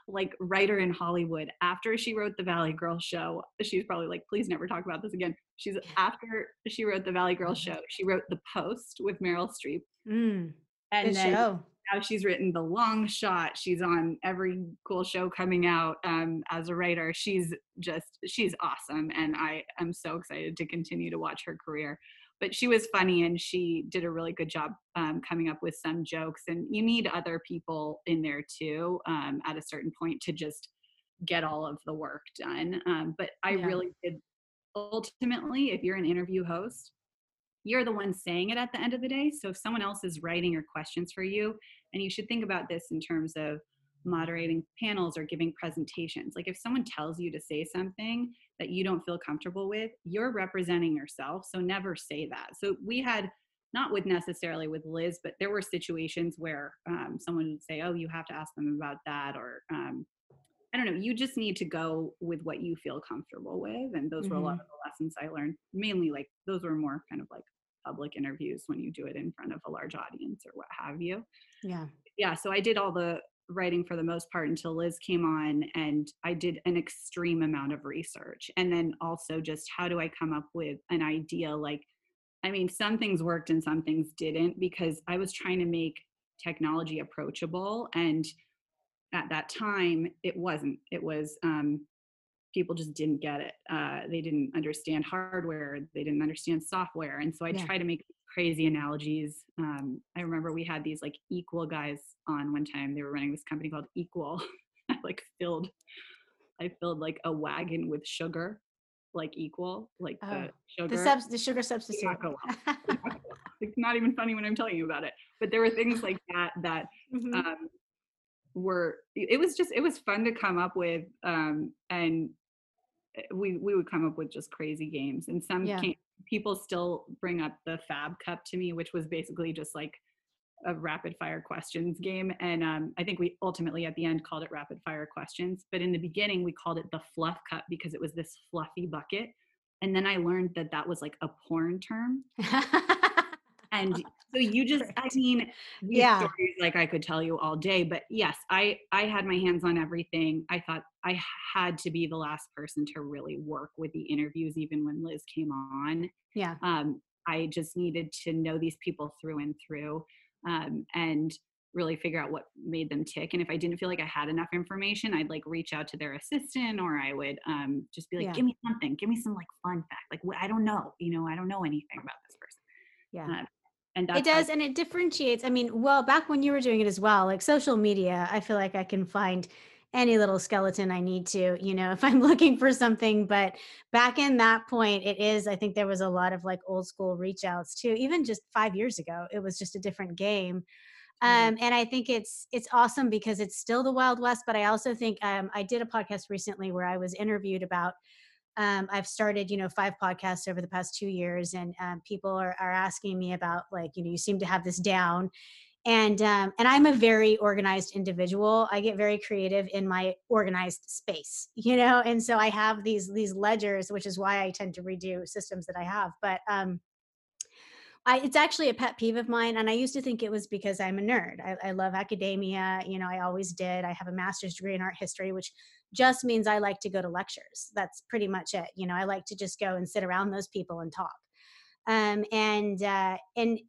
like writer in Hollywood. After she wrote the Valley Girl show, she's probably like, please never talk about this again. She's after she wrote the Valley Girl Mm-hmm. show, she wrote The Post with Meryl Streep. mm, And then show. now she's written The Long Shot. She's on every cool show coming out um, as a writer. She's just, she's awesome. And I am so excited to continue to watch her career. But she was funny and she did a really good job um, coming up with some jokes. And you need other people in there too um, at a certain point to just get all of the work done. Um, but I Yeah. really did ultimately, if you're an interview host, you're the one saying it at the end of the day. So if someone else is writing your questions for you, and you should think about this in terms of moderating panels or giving presentations. Like if someone tells you to say something that you don't feel comfortable with, you're representing yourself. So never say that. So we had not with necessarily with Liz, but there were situations where um, someone would say, "Oh, you have to ask them about that," or um, I don't know. You just need to go with what you feel comfortable with, and those were a lot mm-hmm. of the lessons I learned. Mainly, like those were more kind of like public interviews when you do it in front of a large audience or what have you. Yeah. Yeah, so I did all the writing for the most part until Liz came on, and I did an extreme amount of research, and then also just how do I come up with an idea like I mean, some things worked and some things didn't because I was trying to make technology approachable. And at that time, it wasn't. It was, um, people just didn't get it. Uh, they didn't understand hardware, they didn't understand software. And so I Yeah. tried to make crazy analogies. Um, I remember we had these like equal guys on one time. They were running this company called Equal. I like filled, I filled like a wagon with sugar, like equal, like Oh, the sugar. The the sugar substitute. it's not even funny when I'm telling you about it. But there were things like that that Mhm. um, were. It was just it was fun to come up with, um, and eh, we we would come up with just crazy games. And some Yeah. ca- people still bring up the Fab Cup to me, which was basically just like a rapid fire questions game. And um, I think we ultimately at the end called it rapid fire questions. But in the beginning, we called it the Fluff Cup because it was this fluffy bucket. And then I learned that that was like a porn term. And so you just, I mean, Yeah. stories like I could tell you all day, but yes, I I had my hands on everything. I thought I had to be the last person to really work with the interviews, even when Liz came on. yeah. Um, I just needed to know these people through and through, um, and really figure out what made them tick. And if I didn't feel like I had enough information, I'd like reach out to their assistant, or I would um, just be like, Yeah. "Give me something. Give me some like fun fact. Like wh- I don't know, you know, I don't know anything about this person." Yeah. Uh, and it how- does and it differentiates i mean well back when you were doing it as well like social media i feel like i can find any little skeleton i need to you know if i'm looking for something but back in that point it is i think there was a lot of like old school reach outs too even just five years ago it was just a different game Mhm. um, and i think it's it's awesome because it's still the wild west but i also think um, i did a podcast recently where i was interviewed about um, I've started, you know, five podcasts over the past two years, and um, people are, are asking me about, like, you know, you seem to have this down, and um, and I'm a very organized individual. I get very creative in my organized space, you know, and so I have these these ledgers, which is why I tend to redo systems that I have. But um, I, it's actually a pet peeve of mine, and I used to think it was because I'm a nerd. I, I love academia, you know, I always did. I have a master's degree in art history, which just means I like to go to lectures. That's pretty much it. You know, I like to just go and sit around those people and talk. Um, and uh, and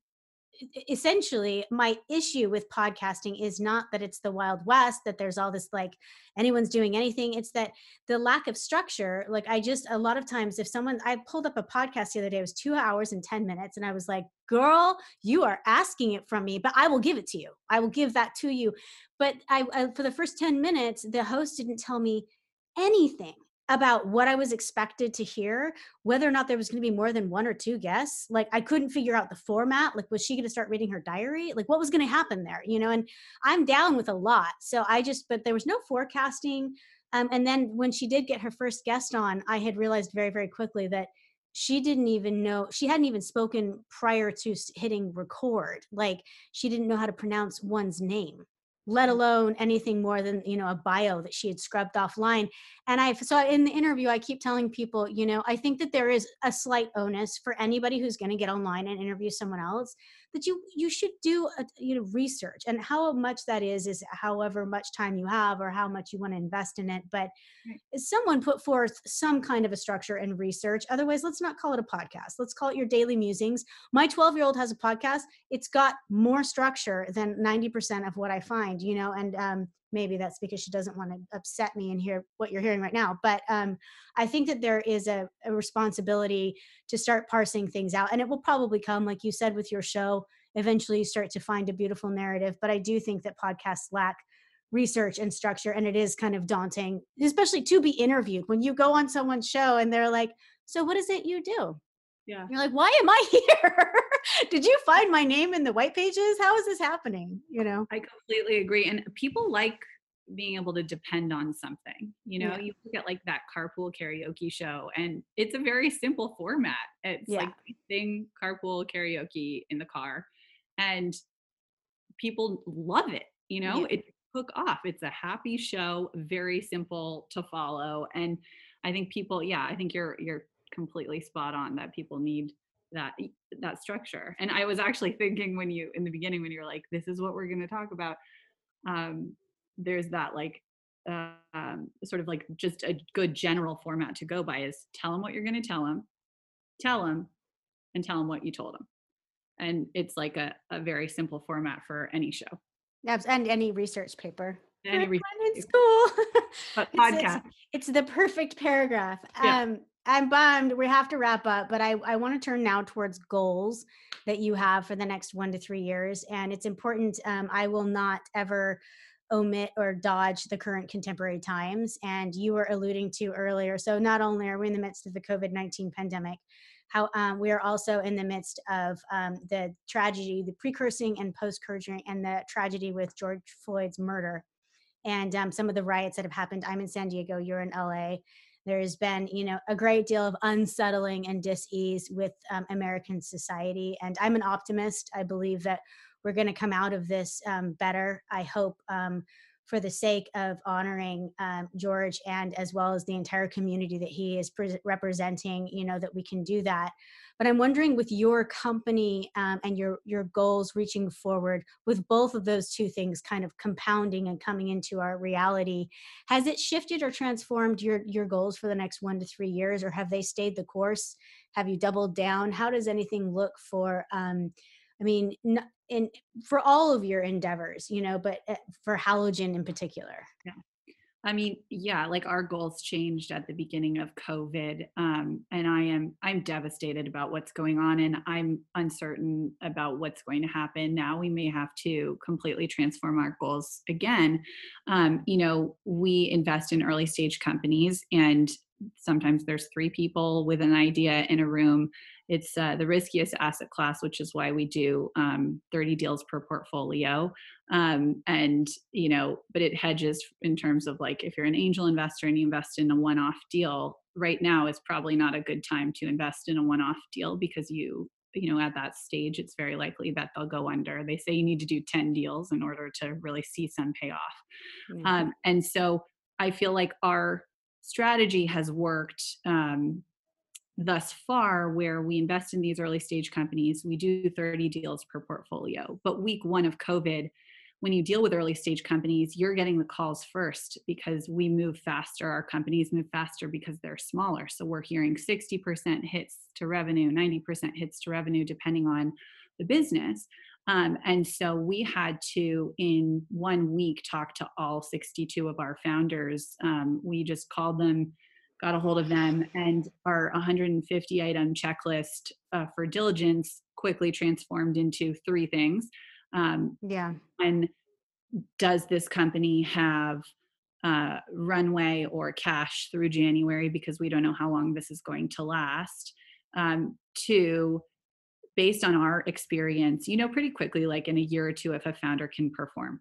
essentially my issue with podcasting is not that it's the wild west that there's all this like anyone's doing anything. It's that the lack of structure. Like i just a lot of times if someone i pulled up a podcast the other day it was two hours and 10 minutes and i was like girl you are asking it from me but i will give it to you. I will give that to you. But i, I for the first 10 minutes the host didn't tell me anything about what I was expected to hear, whether or not there was going to be more than one or two guests. Like I couldn't figure out the format. Like, was she going to start reading her diary? Like, what was going to happen there? You know, and I'm down with a lot. So I just, but there was no forecasting. Um, and then when she did get her first guest on, I had realized very, very quickly that she didn't even know she hadn't even spoken prior to hitting record like she didn't know how to pronounce one's name let mm. alone anything more than you know a bio that she had scrubbed offline and i so in the interview i keep telling people you know i think that there is a slight onus for anybody who's going to get online and interview someone else that you you should do a, you know research and how much that is is however much time you have or how much you want to invest in it but someone put forth some kind of a structure and research otherwise let's not call it a podcast let's call it your daily musings. My 12 year old has a podcast it's got more structure than 90% of what i find you know and um, maybe that's because she doesn't want to upset me and hear what you're hearing right now but um, i think that there is a, a, responsibility to start parsing things out and it will probably come like you said with your show eventually you start to find a beautiful narrative but i do think that podcasts lack research and structure and it is kind of daunting especially to be interviewed. When you go on someone's show and they're like so what is it you do? Yeah. You're like why am i here did you find my name in the white pages? How is this happening? You know? I completely agree and people like being able to depend on something you know? Yeah. you look at like that carpool karaoke show and it's a very simple format. It's yeah. like sing carpool karaoke in the car and people love it you know? Yeah. it hook off. It's a happy show very simple to follow and i think people yeah i think you're you're completely spot on that people need that that structure and i was actually thinking when you in the beginning when you're like this is what we're going to talk about um there's that like uh, um sort of like just a good general format to go by is tell them what you're going to tell them tell them and tell them what you told them and it's like a, a very simple format for any show. Yes, and any research paper. Any research in school. Podcast it's, it's, the perfect paragraph. Yeah. um I'm bummed. We have to wrap up, but I, I want to turn now towards goals that you have for the next one to three years. And it's important. Um, I will not ever omit or dodge the current contemporary times. And you were alluding to earlier. So not only are we in the midst of the COVID 19 pandemic, how um, we are also in the midst of um, the tragedy, the precursing and post perjury, and the tragedy with George Floyd's murder, and um, some of the riots that have happened. I'm in San Diego. You're in LA there's been you know a great deal of unsettling and dis-ease with um, american society and i'm an optimist. I believe that we're going to come out of this um, better i hope um, for the sake of honoring um, George and as well as the entire community that he is pre- representing, you know, that we can do that. But I'm wondering with your company um, and your your goals reaching forward, with both of those two things kind of compounding and coming into our reality, has it shifted or transformed your your goals for the next one to three years, or have they stayed the course? Have you doubled down? How does anything look for? Um, I mean, in for all of your endeavors, you know, but eh, for halogen in particular. Yeah. I mean, yeah, like our goals changed at the beginning of COVID. Um, and I am I'm devastated about what's going on and I'm uncertain about what's going to happen. Now we may have to completely transform our goals again. Um, you know, we invest in early stage companies and sometimes there's three people with an idea in a room it's uh, the riskiest asset class, which is why we do um, 30 deals per portfolio. Um, and, you know, but it hedges in terms of like if you're an angel investor and you invest in a one off deal, right now is probably not a good time to invest in a one off deal because you, you know, at that stage, it's very likely that they'll go under. They say you need to do 10 deals in order to really see some payoff. Mm-hmm. Um, and so I feel like our strategy has worked um, thus far where we invest in these early stage companies we do 30 deals per portfolio. But week one of covid when you deal with early stage companies you're getting the calls first because we move faster our companies move faster because they're smaller. So we're hearing 60% hits to revenue 90% hits to revenue depending on the business. Um, and so we had to, in one week, talk to all 62 of our founders. Um, we just called them, got a hold of them, and our 150 item checklist uh, for diligence quickly transformed into three things. Um, yeah. And does this company have uh, runway or cash through January because we don't know how long this is going to last? Um, two, based on our experience, you know pretty quickly, like in a year or two, if a founder can perform.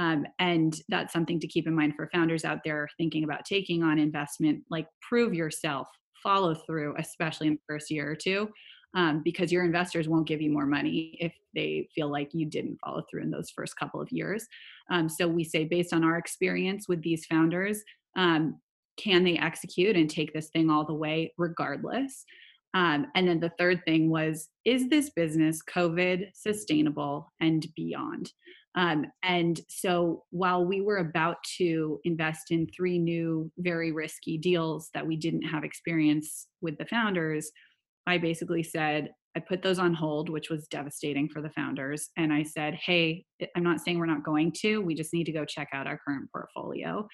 Um, and that's something to keep in mind for founders out there thinking about taking on investment. Like, prove yourself, follow through, especially in the first year or two, um, because your investors won't give you more money if they feel like you didn't follow through in those first couple of years. Um, so, we say, based on our experience with these founders, um, can they execute and take this thing all the way regardless? Um, and then the third thing was, is this business COVID sustainable and beyond? Um, and so while we were about to invest in three new, very risky deals that we didn't have experience with the founders, I basically said, I put those on hold, which was devastating for the founders. And I said, hey, I'm not saying we're not going to, we just need to go check out our current portfolio.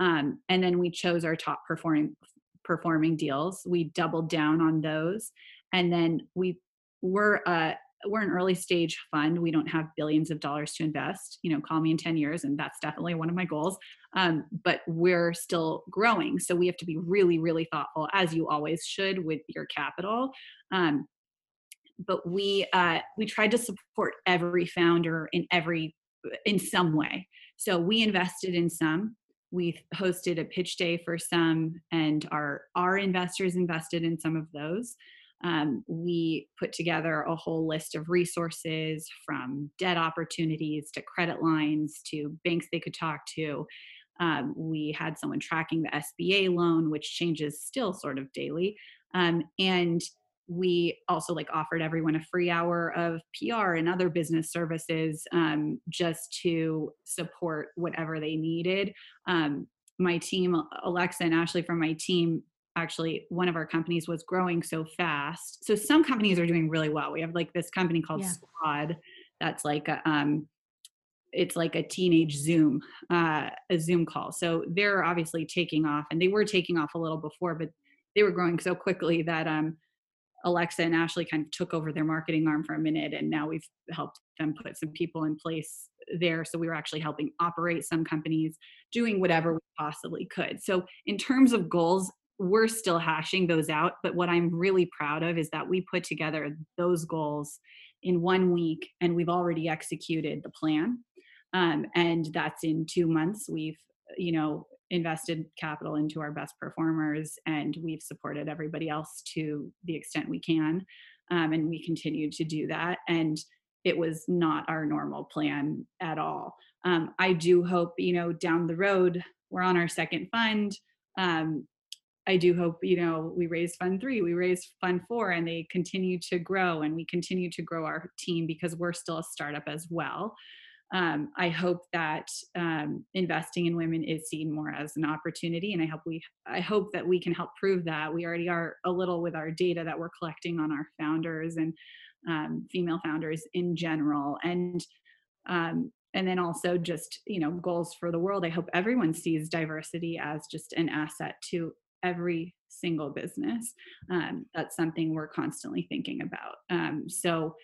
Um, and then we chose our top performing performing deals. We doubled down on those. And then we were uh, we're an early stage fund. We don't have billions of dollars to invest. You know, call me in 10 years, and that's definitely one of my goals. Um, but we're still growing. So we have to be really, really thoughtful, as you always should with your capital. Um, but we uh, we tried to support every founder in every in some way. So we invested in some we hosted a pitch day for some and our our investors invested in some of those um, we put together a whole list of resources from debt opportunities to credit lines to banks they could talk to um, we had someone tracking the sba loan which changes still sort of daily um, and we also like offered everyone a free hour of PR and other business services um, just to support whatever they needed. Um, my team, Alexa and Ashley from my team, actually one of our companies was growing so fast. So some companies are doing really well. We have like this company called yeah. Squad that's like a, um, it's like a teenage Zoom, uh, a Zoom call. So they're obviously taking off, and they were taking off a little before, but they were growing so quickly that um, Alexa and Ashley kind of took over their marketing arm for a minute, and now we've helped them put some people in place there. So we were actually helping operate some companies, doing whatever we possibly could. So, in terms of goals, we're still hashing those out. But what I'm really proud of is that we put together those goals in one week, and we've already executed the plan. Um, and that's in two months. We've you know invested capital into our best performers and we've supported everybody else to the extent we can um, and we continue to do that and it was not our normal plan at all um, i do hope you know down the road we're on our second fund um, i do hope you know we raise fund three we raise fund four and they continue to grow and we continue to grow our team because we're still a startup as well um, I hope that um, investing in women is seen more as an opportunity, and I hope we I hope that we can help prove that. We already are a little with our data that we're collecting on our founders and um, female founders in general, and um, and then also just you know goals for the world. I hope everyone sees diversity as just an asset to every single business. Um, that's something we're constantly thinking about. Um, so.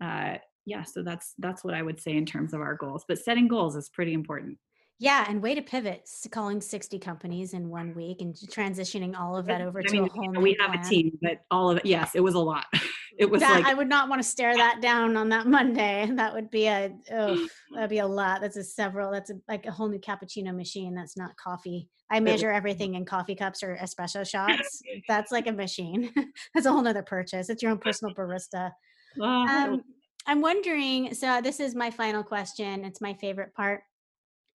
Uh, yeah so that's that's what i would say in terms of our goals but setting goals is pretty important yeah and way to pivot calling 60 companies in one week and transitioning all of that over I to mean, a whole we have plan. a team but all of it yes it was a lot it was that, like i would not want to stare that down on that monday. That would be a oh that'd be a lot. That's a several that's a, like a whole new cappuccino machine that's not coffee. I measure everything in coffee cups or espresso shots. That's like a machine. That's a whole nother purchase. It's your own personal barista. Um, I'm wondering. So this is my final question. It's my favorite part.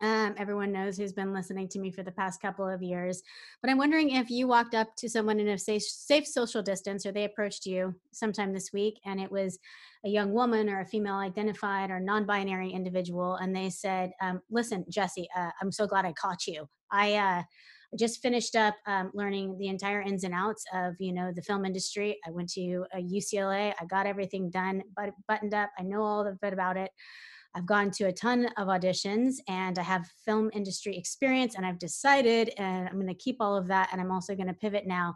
Um, everyone knows who's been listening to me for the past couple of years. But I'm wondering if you walked up to someone in a safe, safe social distance, or they approached you sometime this week, and it was a young woman or a female identified or non-binary individual, and they said, um, "Listen, Jesse, uh, I'm so glad I caught you. I." Uh, just finished up um, learning the entire ins and outs of you know the film industry. I went to UCLA. I got everything done, but buttoned up. I know all the bit about it. I've gone to a ton of auditions and I have film industry experience and I've decided and I'm going to keep all of that and I'm also going to pivot now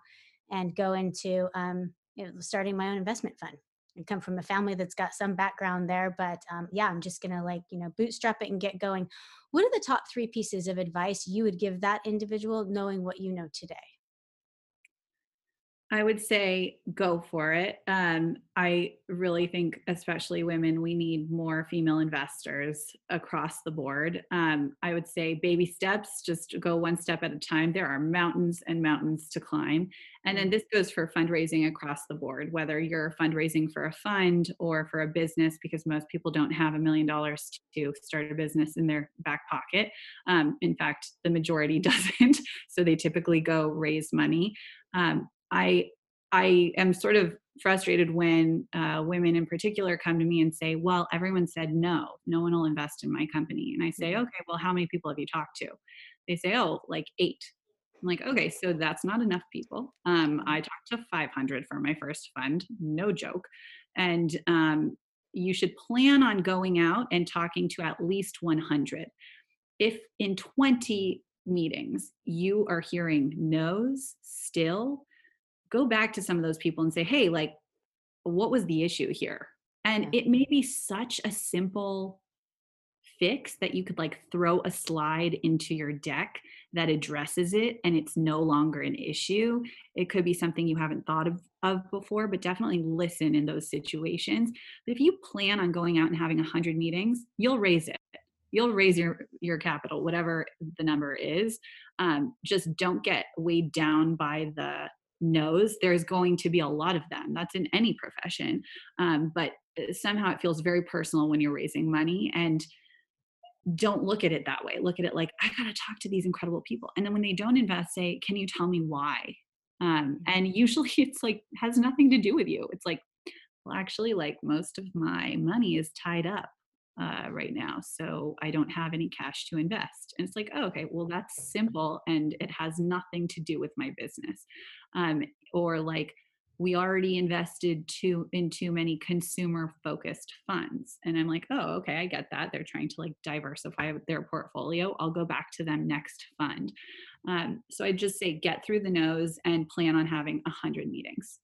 and go into um, you know, starting my own investment fund. And come from a family that's got some background there but um, yeah i'm just gonna like you know bootstrap it and get going. What are the top three pieces of advice you would give that individual knowing what you know today I would say go for it. Um, I really think, especially women, we need more female investors across the board. Um, I would say baby steps, just go one step at a time. There are mountains and mountains to climb. And then mm. this goes for fundraising across the board, whether you're fundraising for a fund or for a business, because most people don't have a million dollars to start a business in their back pocket. Um, in fact, the majority doesn't. So they typically go raise money. Um, I I am sort of frustrated when uh, women in particular come to me and say, "Well, everyone said no. No one will invest in my company." And I say, mm-hmm. "Okay, well, how many people have you talked to?" They say, "Oh, like eight. I'm like, "Okay, so that's not enough people." Um, I talked to 500 for my first fund, no joke, and um, you should plan on going out and talking to at least 100. If in 20 meetings you are hearing no's still go back to some of those people and say, hey, like, what was the issue here? And yeah. it may be such a simple fix that you could like throw a slide into your deck that addresses it and it's no longer an issue. It could be something you haven't thought of, of before, but definitely listen in those situations. But if you plan on going out and having 100 meetings, you'll raise it. You'll raise your your capital, whatever the number is. Um, just don't get weighed down by the knows there's going to be a lot of them that's in any profession um, but uh, somehow it feels very personal when you're raising money and don't look at it that way look at it like i gotta talk to these incredible people and then when they don't invest say can you tell me why um, mm-hmm. and usually it's like has nothing to do with you it's like well actually like most of my money is tied up uh, right now. So I don't have any cash to invest. And it's like, oh, okay, well, that's simple and it has nothing to do with my business. Um, or like, we already invested too in too many consumer focused funds and i'm like oh okay i get that they're trying to like diversify their portfolio i'll go back to them next fund um, so i just say get through the nose and plan on having 100 meetings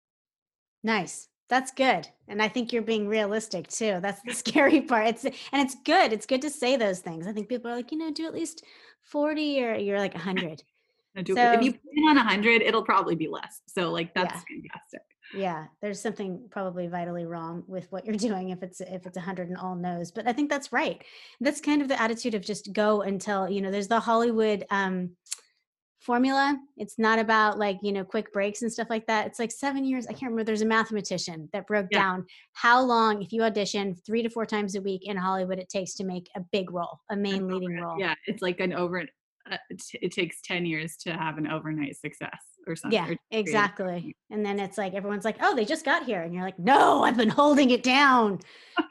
nice that's good. And I think you're being realistic too. That's the scary part. It's and it's good. It's good to say those things. I think people are like, you know, do at least 40 or you're like 100. do, so, if you plan on 100, it'll probably be less. So like that's yeah. fantastic. Yeah, there's something probably vitally wrong with what you're doing if it's if it's 100 and all knows. But I think that's right. That's kind of the attitude of just go until, you know, there's the Hollywood um formula. It's not about like, you know, quick breaks and stuff like that. It's like seven years. I can't remember. There's a mathematician that broke yeah. down how long, if you audition three to four times a week in Hollywood, it takes to make a big role, a main leading role. Yeah. It's like an over, uh, it takes 10 years to have an overnight success or something. Yeah, exactly. And then it's like, everyone's like, oh, they just got here. And you're like, no, I've been holding it down.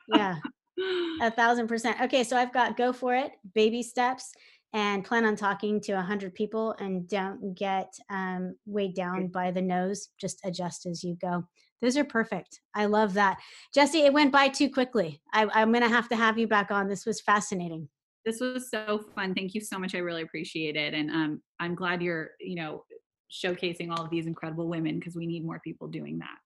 yeah. a thousand percent. Okay. So I've got go for it, baby steps and plan on talking to 100 people and don't get um, weighed down by the nose just adjust as you go. Those are perfect. I love that. Jesse it went by too quickly. I, i'm going to have to have you back on. This was fascinating. This was so fun. Thank you so much. I really appreciate it. And um, i'm glad you're you know showcasing all of these incredible women because we need more people doing that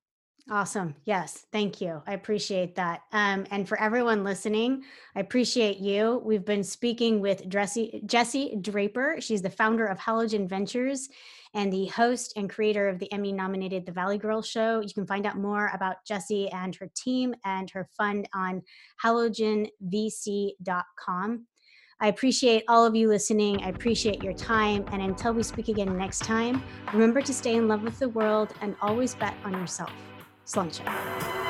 Awesome. Yes. Thank you. I appreciate that. Um, and for everyone listening, I appreciate you. We've been speaking with Jesse, Jesse Draper. She's the founder of Halogen Ventures and the host and creator of the Emmy nominated The Valley Girl Show. You can find out more about Jesse and her team and her fund on halogenvc.com. I appreciate all of you listening. I appreciate your time. And until we speak again next time, remember to stay in love with the world and always bet on yourself. 算了